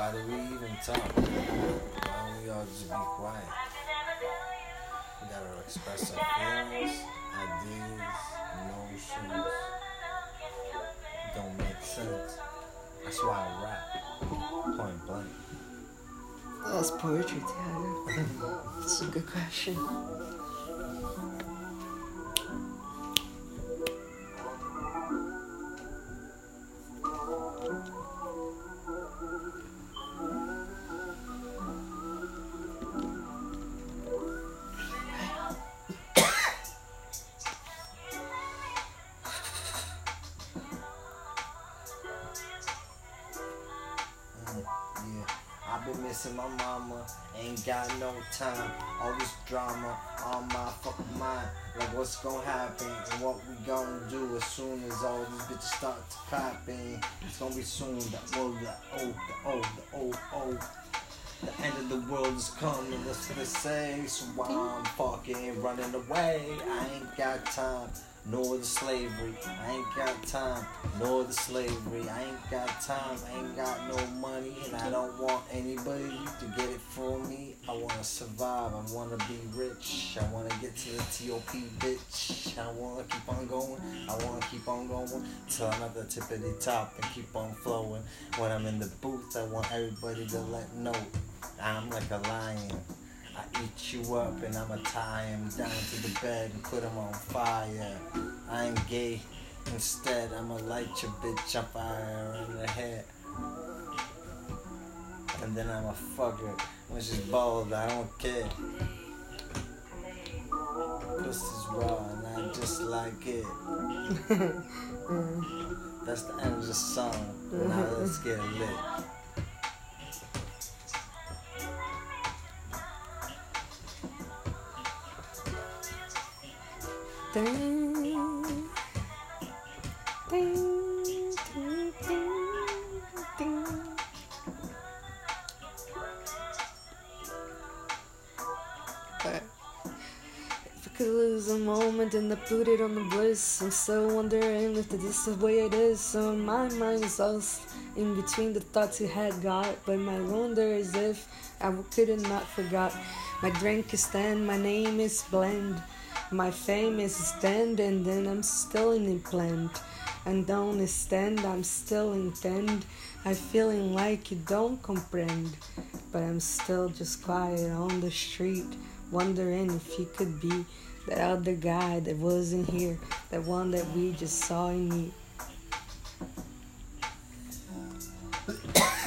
Why do we even talk? Why don't we all just be quiet? We gotta express our feelings, ideas, emotions. Don't make sense. That's why I rap. Point blank. That's poetry, Tiago. That's a good question. I've been missing my mama. Ain't got no time. All this drama on my fucking mind. Like what's gonna happen and what we gonna do as soon as all these bitches start to clapping. It's gonna be soon. The world, the old, the old, the old, old. The end of the world is coming. That's what they say. So I'm fucking running away, I ain't got time. Nor the slavery, I ain't got time. Nor the slavery, I ain't got time. I ain't got no money, and I don't want anybody to get it for me. I wanna survive. I wanna be rich. I wanna get to the TOP, bitch. I wanna keep on going. I wanna keep on going till I'm at the tip of the top and keep on flowing. When I'm in the booth, I want everybody to let know I'm like a lion. I eat you up and I'ma tie him down to the bed and put him on fire. I ain't gay. Instead, I'ma light your bitch on fire in the head. And then I'ma fuck her when she's bald. I don't care. Pussy's raw and I just like it. That's the end of the song. Now let's get lit. Ding. Ding. Ding. Ding. But if I could lose a moment and I put it on the bliss, I'm still wondering if this is the way it is. So my mind is lost in between the thoughts you had got. But my wonder is if I couldn't not forgot. My drink is stand, my name is blend. My fame is stand and then I'm still in implant. And don't stand, I'm still intend. I feeling like you don't comprehend. But I'm still just quiet on the street, wondering if you could be that other guy that wasn't here, that one that we just saw in you.